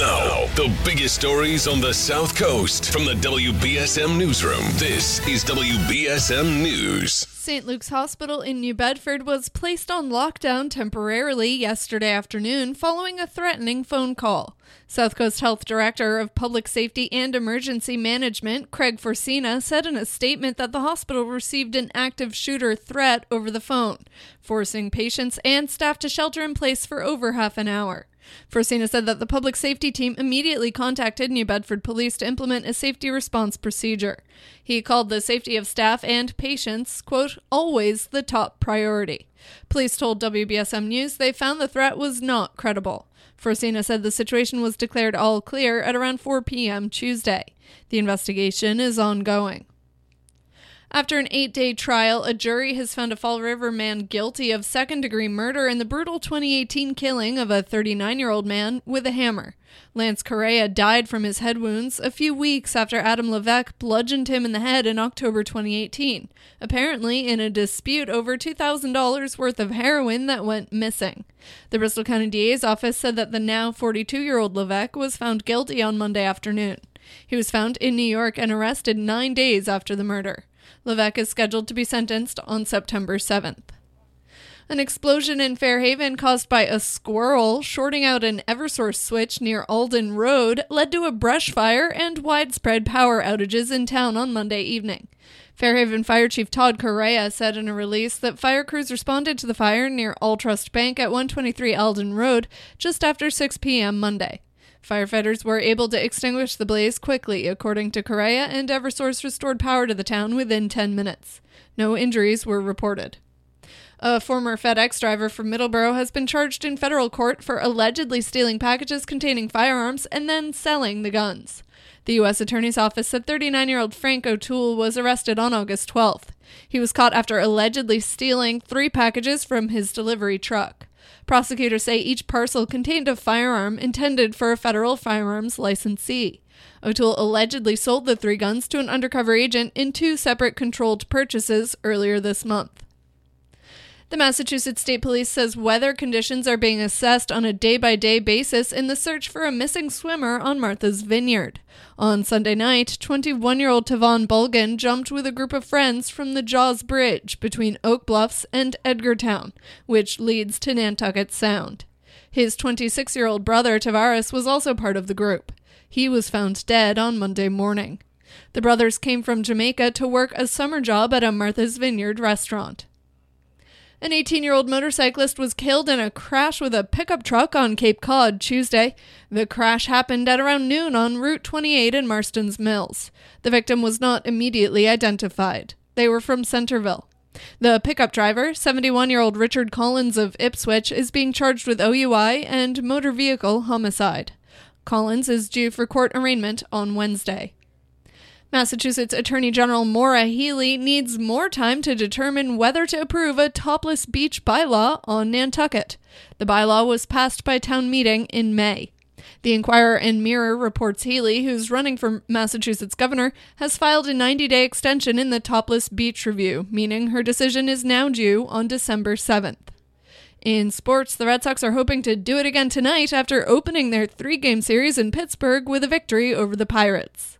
Now, the biggest stories on the South Coast from the WBSM Newsroom. This is WBSM News. St. Luke's Hospital in New Bedford was placed on lockdown temporarily yesterday afternoon following a threatening phone call. South Coast Health Director of Public Safety and Emergency Management, Craig Forcina, said in a statement that the hospital received an active shooter threat over the phone, forcing patients and staff to shelter in place for over half an hour. Forcina said that the public safety team immediately contacted New Bedford Police to implement a safety response procedure. He called the safety of staff and patients, quote, always the top priority. Police told WBSM News they found the threat was not credible. Forcina said the situation was declared all clear at around 4 p.m. Tuesday. The investigation is ongoing. After an eight day trial, a jury has found a Fall River man guilty of second degree murder in the brutal 2018 killing of a 39 year old man with a hammer. Lance Correa died from his head wounds a few weeks after Adam Levesque bludgeoned him in the head in October 2018, apparently in a dispute over $2,000 worth of heroin that went missing. The Bristol County DA's office said that the now 42 year old Levesque was found guilty on Monday afternoon. He was found in New York and arrested nine days after the murder. Levesque is scheduled to be sentenced on September 7th. An explosion in Fairhaven caused by a squirrel shorting out an Eversource switch near Alden Road led to a brush fire and widespread power outages in town on Monday evening. Fairhaven Fire Chief Todd Correa said in a release that fire crews responded to the fire near Alltrust Bank at 123 Alden Road just after 6 p.m. Monday. Firefighters were able to extinguish the blaze quickly, according to Correa, and Eversource restored power to the town within 10 minutes. No injuries were reported. A former FedEx driver from Middleborough has been charged in federal court for allegedly stealing packages containing firearms and then selling the guns. The U.S. Attorney's Office said 39 year old Frank O'Toole was arrested on August 12th. He was caught after allegedly stealing three packages from his delivery truck. Prosecutors say each parcel contained a firearm intended for a federal firearms licensee. O'Toole allegedly sold the three guns to an undercover agent in two separate controlled purchases earlier this month. The Massachusetts State Police says weather conditions are being assessed on a day by day basis in the search for a missing swimmer on Martha's Vineyard. On Sunday night, 21 year old Tavon Bulgan jumped with a group of friends from the Jaws Bridge between Oak Bluffs and Edgartown, which leads to Nantucket Sound. His 26 year old brother Tavares was also part of the group. He was found dead on Monday morning. The brothers came from Jamaica to work a summer job at a Martha's Vineyard restaurant. An 18 year old motorcyclist was killed in a crash with a pickup truck on Cape Cod Tuesday. The crash happened at around noon on Route 28 in Marston's Mills. The victim was not immediately identified. They were from Centerville. The pickup driver, 71 year old Richard Collins of Ipswich, is being charged with OUI and motor vehicle homicide. Collins is due for court arraignment on Wednesday. Massachusetts Attorney General Maura Healey needs more time to determine whether to approve a topless beach bylaw on Nantucket. The bylaw was passed by town meeting in May. The Inquirer and Mirror reports Healey, who's running for Massachusetts governor, has filed a 90 day extension in the topless beach review, meaning her decision is now due on December 7th. In sports, the Red Sox are hoping to do it again tonight after opening their three game series in Pittsburgh with a victory over the Pirates.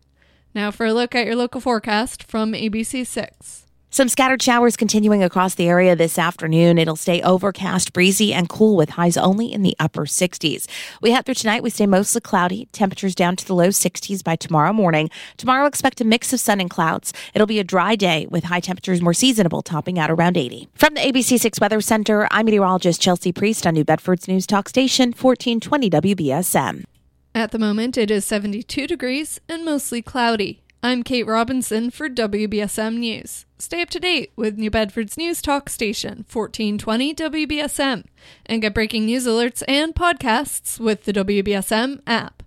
Now for a look at your local forecast from ABC6. Some scattered showers continuing across the area this afternoon. It'll stay overcast, breezy, and cool with highs only in the upper 60s. We head through tonight. We stay mostly cloudy. Temperatures down to the low 60s by tomorrow morning. Tomorrow, expect a mix of sun and clouds. It'll be a dry day with high temperatures more seasonable, topping out around 80. From the ABC6 Weather Center, I'm meteorologist Chelsea Priest on New Bedford's News Talk Station, 1420 WBSM. At the moment, it is 72 degrees and mostly cloudy. I'm Kate Robinson for WBSM News. Stay up to date with New Bedford's News Talk Station, 1420 WBSM, and get breaking news alerts and podcasts with the WBSM app.